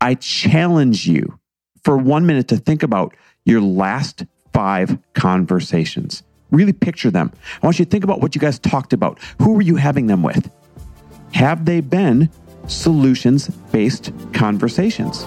I challenge you for one minute to think about your last five conversations. Really picture them. I want you to think about what you guys talked about. Who were you having them with? Have they been solutions based conversations?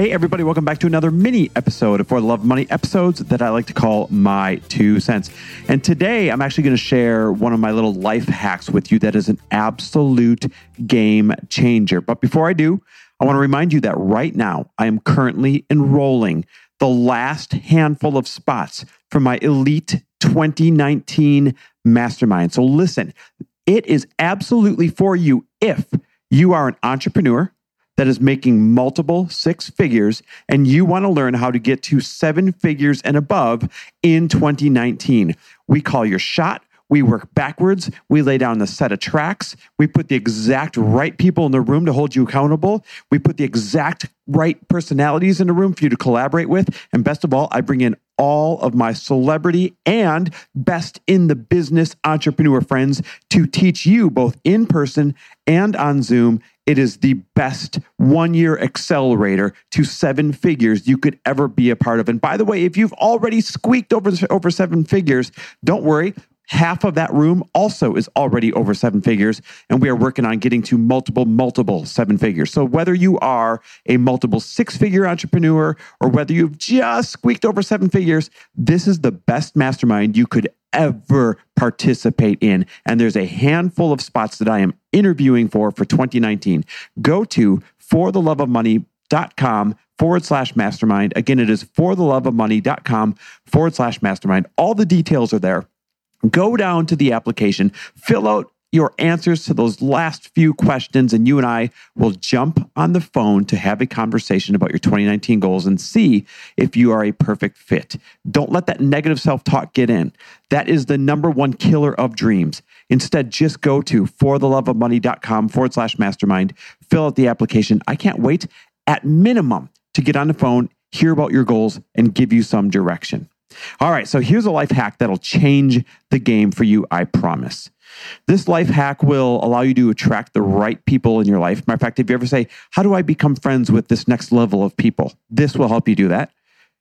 Hey, everybody, welcome back to another mini episode of For the Love of Money episodes that I like to call My Two Cents. And today I'm actually going to share one of my little life hacks with you that is an absolute game changer. But before I do, I want to remind you that right now I am currently enrolling the last handful of spots for my Elite 2019 Mastermind. So listen, it is absolutely for you if you are an entrepreneur that is making multiple six figures and you want to learn how to get to seven figures and above in 2019. We call your shot. We work backwards. We lay down the set of tracks. We put the exact right people in the room to hold you accountable. We put the exact right personalities in the room for you to collaborate with. And best of all, I bring in all of my celebrity and best in the business entrepreneur friends to teach you both in person and on Zoom it is the best one year accelerator to seven figures you could ever be a part of. And by the way, if you've already squeaked over, over seven figures, don't worry. Half of that room also is already over seven figures, and we are working on getting to multiple, multiple seven figures. So, whether you are a multiple six figure entrepreneur or whether you've just squeaked over seven figures, this is the best mastermind you could ever participate in. And there's a handful of spots that I am interviewing for for 2019. Go to fortheloveofmoney.com forward slash mastermind. Again, it is fortheloveofmoney.com forward slash mastermind. All the details are there. Go down to the application, fill out your answers to those last few questions, and you and I will jump on the phone to have a conversation about your 2019 goals and see if you are a perfect fit. Don't let that negative self talk get in. That is the number one killer of dreams. Instead, just go to fortheloveofmoney.com forward slash mastermind, fill out the application. I can't wait at minimum to get on the phone, hear about your goals, and give you some direction. All right, so here's a life hack that'll change the game for you, I promise. This life hack will allow you to attract the right people in your life. Matter of fact, if you ever say, How do I become friends with this next level of people? This will help you do that.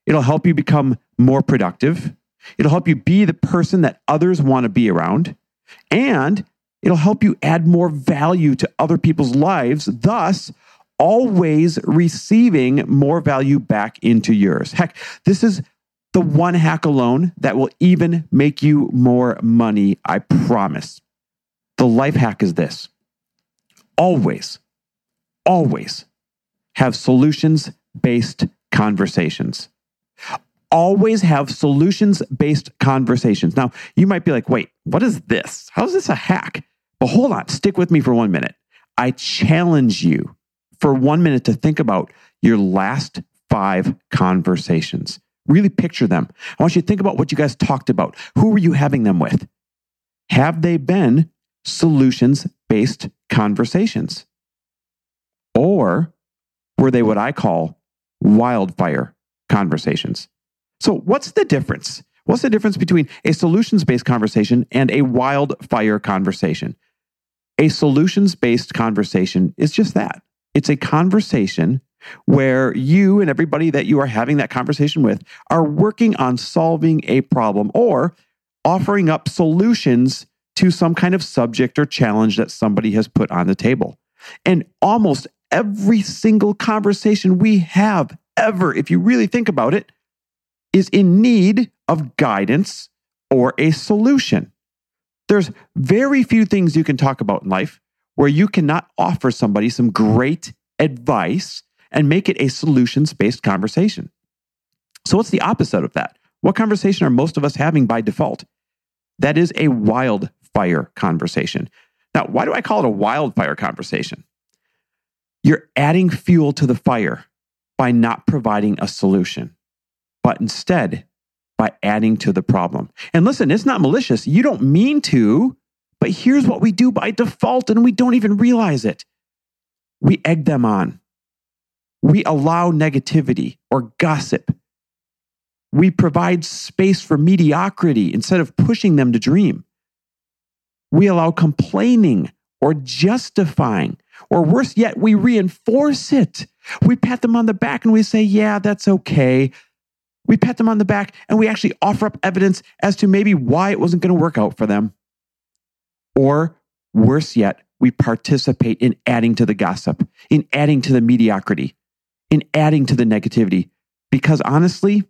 It'll help you become more productive. It'll help you be the person that others want to be around. And it'll help you add more value to other people's lives, thus, always receiving more value back into yours. Heck, this is the one hack alone that will even make you more money, I promise. The life hack is this always, always have solutions based conversations. Always have solutions based conversations. Now, you might be like, wait, what is this? How is this a hack? But hold on, stick with me for one minute. I challenge you for one minute to think about your last five conversations. Really picture them. I want you to think about what you guys talked about. Who were you having them with? Have they been solutions based conversations? Or were they what I call wildfire conversations? So, what's the difference? What's the difference between a solutions based conversation and a wildfire conversation? A solutions based conversation is just that it's a conversation where you and everybody that you are having that conversation with are working on solving a problem or offering up solutions to some kind of subject or challenge that somebody has put on the table. And almost every single conversation we have ever, if you really think about it, is in need of guidance or a solution. There's very few things you can talk about in life where you cannot offer somebody some great advice and make it a solutions based conversation. So, what's the opposite of that? What conversation are most of us having by default? That is a wildfire conversation. Now, why do I call it a wildfire conversation? You're adding fuel to the fire. by not providing a solution, but instead by adding to the problem. And listen, it's not malicious. You don't mean to, but here's what we do by default, and we don't even realize it. We egg them on. We allow negativity or gossip. We provide space for mediocrity instead of pushing them to dream. We allow complaining or justifying, or worse yet, we reinforce it. We pat them on the back and we say, Yeah, that's okay. We pat them on the back and we actually offer up evidence as to maybe why it wasn't going to work out for them. Or worse yet, we participate in adding to the gossip, in adding to the mediocrity, in adding to the negativity. Because honestly,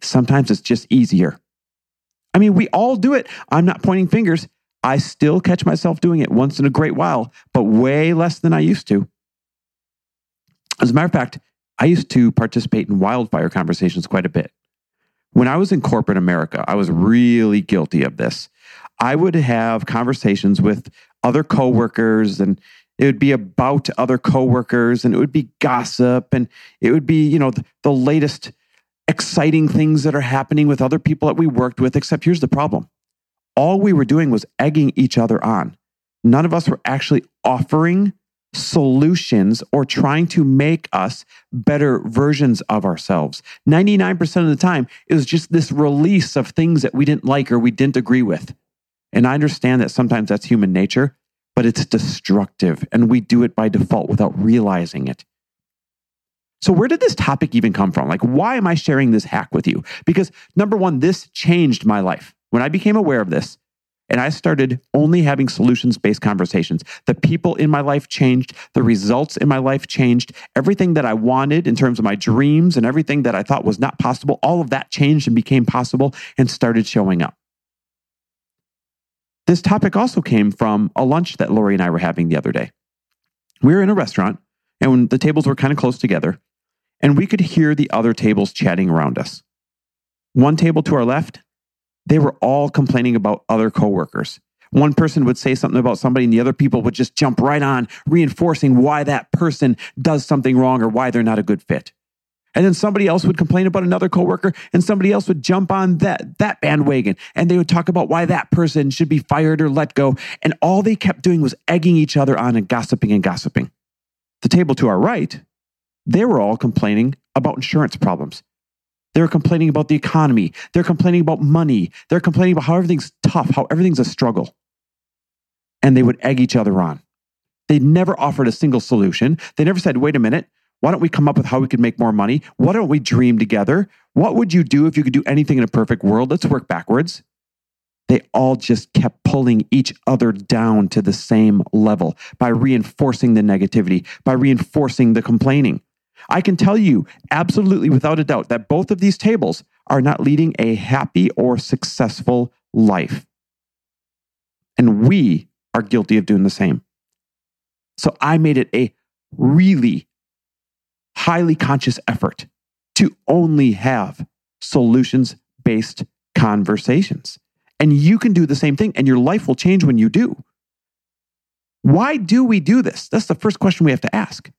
sometimes it's just easier. I mean, we all do it. I'm not pointing fingers. I still catch myself doing it once in a great while, but way less than I used to. As a matter of fact, I used to participate in wildfire conversations quite a bit. When I was in corporate America, I was really guilty of this. I would have conversations with other coworkers and it would be about other coworkers and it would be gossip and it would be, you know, the, the latest exciting things that are happening with other people that we worked with. Except here's the problem all we were doing was egging each other on. None of us were actually offering solutions or trying to make us better versions of ourselves. 99% of the time, it was just this release of things that we didn't like or we didn't agree with. And I understand that sometimes that's human nature, but it's destructive and we do it by default without realizing it. So, where did this topic even come from? Like, why am I sharing this hack with you? Because number one, this changed my life. When I became aware of this, and I started only having solutions based conversations. The people in my life changed. The results in my life changed. Everything that I wanted in terms of my dreams and everything that I thought was not possible, all of that changed and became possible and started showing up. This topic also came from a lunch that Lori and I were having the other day. We were in a restaurant and the tables were kind of close together, and we could hear the other tables chatting around us. One table to our left they were all complaining about other coworkers. One person would say something about somebody, and the other people would just jump right on, reinforcing why that person does something wrong or why they're not a good fit. And then somebody else would complain about another coworker, and somebody else would jump on that, that bandwagon, and they would talk about why that person should be fired or let go. And all they kept doing was egging each other on and gossiping and gossiping. The table to our right, they were all complaining about insurance problems. They're complaining about the economy. They're complaining about money. They're complaining about how everything's tough, how everything's a struggle. And they would egg each other on. They never offered a single solution. They never said, wait a minute, why don't we come up with how we could make more money? Why don't we dream together? What would you do if you could do anything in a perfect world? Let's work backwards. They all just kept pulling each other down to the same level by reinforcing the negativity, by reinforcing the complaining. I can tell you absolutely without a doubt that both of these tables are not leading a happy or successful life. And we are guilty of doing the same. So I made it a really highly conscious effort to only have solutions based conversations. And you can do the same thing, and your life will change when you do. Why do we do this? That's the first question we have to ask.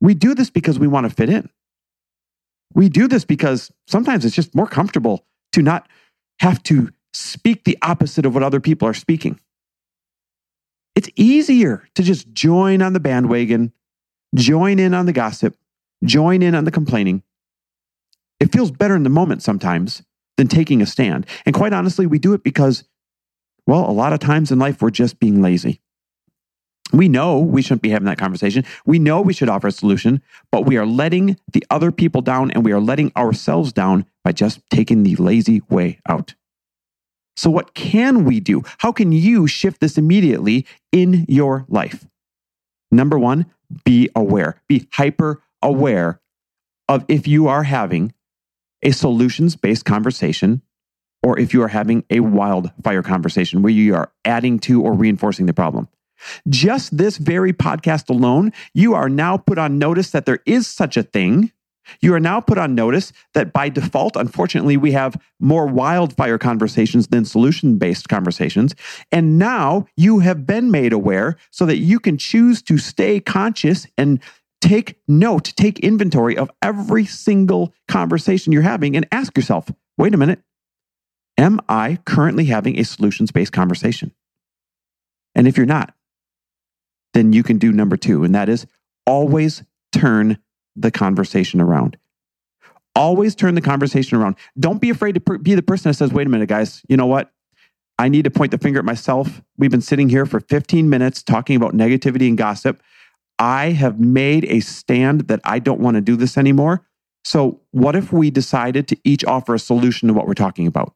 We do this because we want to fit in. We do this because sometimes it's just more comfortable to not have to speak the opposite of what other people are speaking. It's easier to just join on the bandwagon, join in on the gossip, join in on the complaining. It feels better in the moment sometimes than taking a stand. And quite honestly, we do it because, well, a lot of times in life, we're just being lazy. We know we shouldn't be having that conversation. We know we should offer a solution, but we are letting the other people down and we are letting ourselves down by just taking the lazy way out. So, what can we do? How can you shift this immediately in your life? Number one, be aware, be hyper aware of if you are having a solutions based conversation or if you are having a wildfire conversation where you are adding to or reinforcing the problem. Just this very podcast alone, you are now put on notice that there is such a thing. You are now put on notice that by default, unfortunately, we have more wildfire conversations than solution based conversations. And now you have been made aware so that you can choose to stay conscious and Take note, take inventory of every single conversation you're having and ask yourself wait a minute, am I currently having a solutions based conversation? And if you're not, then you can do number two, and that is always turn the conversation around. Always turn the conversation around. Don't be afraid to be the person that says, wait a minute, guys, you know what? I need to point the finger at myself. We've been sitting here for 15 minutes talking about negativity and gossip. I have made a stand that I don't want to do this anymore. So, what if we decided to each offer a solution to what we're talking about?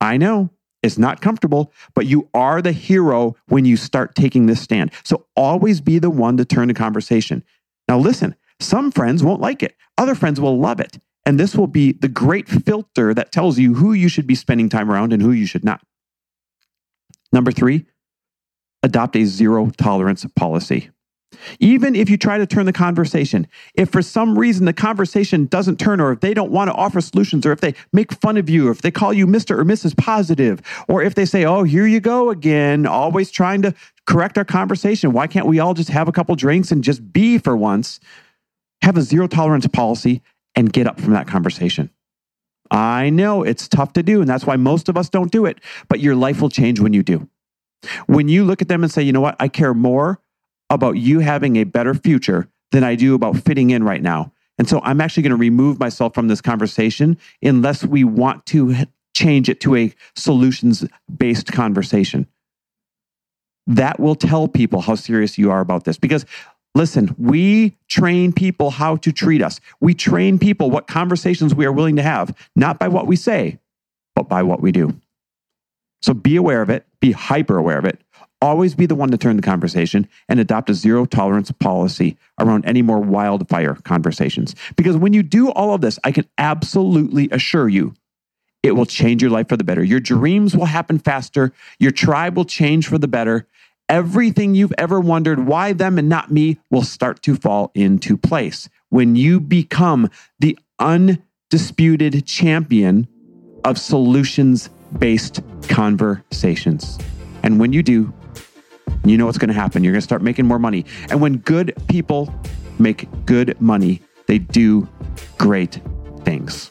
I know it's not comfortable, but you are the hero when you start taking this stand. So, always be the one to turn the conversation. Now, listen, some friends won't like it, other friends will love it. And this will be the great filter that tells you who you should be spending time around and who you should not. Number three, adopt a zero tolerance policy. Even if you try to turn the conversation, if for some reason the conversation doesn't turn, or if they don't want to offer solutions, or if they make fun of you, or if they call you Mr. or Mrs. Positive, or if they say, Oh, here you go again, always trying to correct our conversation. Why can't we all just have a couple drinks and just be for once? Have a zero tolerance policy and get up from that conversation. I know it's tough to do, and that's why most of us don't do it, but your life will change when you do. When you look at them and say, you know what, I care more about you having a better future than I do about fitting in right now. And so I'm actually going to remove myself from this conversation unless we want to change it to a solutions based conversation. That will tell people how serious you are about this because Listen, we train people how to treat us. We train people what conversations we are willing to have, not by what we say, but by what we do. So be aware of it, be hyper aware of it. Always be the one to turn the conversation and adopt a zero tolerance policy around any more wildfire conversations. Because when you do all of this, I can absolutely assure you it will change your life for the better. Your dreams will happen faster. Your tribe will change for the better everything you've ever wondered why them and not me will start to fall into place when you become the undisputed champion of solutions based conversations. And when you do, you know what's going to happen. You're going to start making more money. And when good people make good money, they do great things.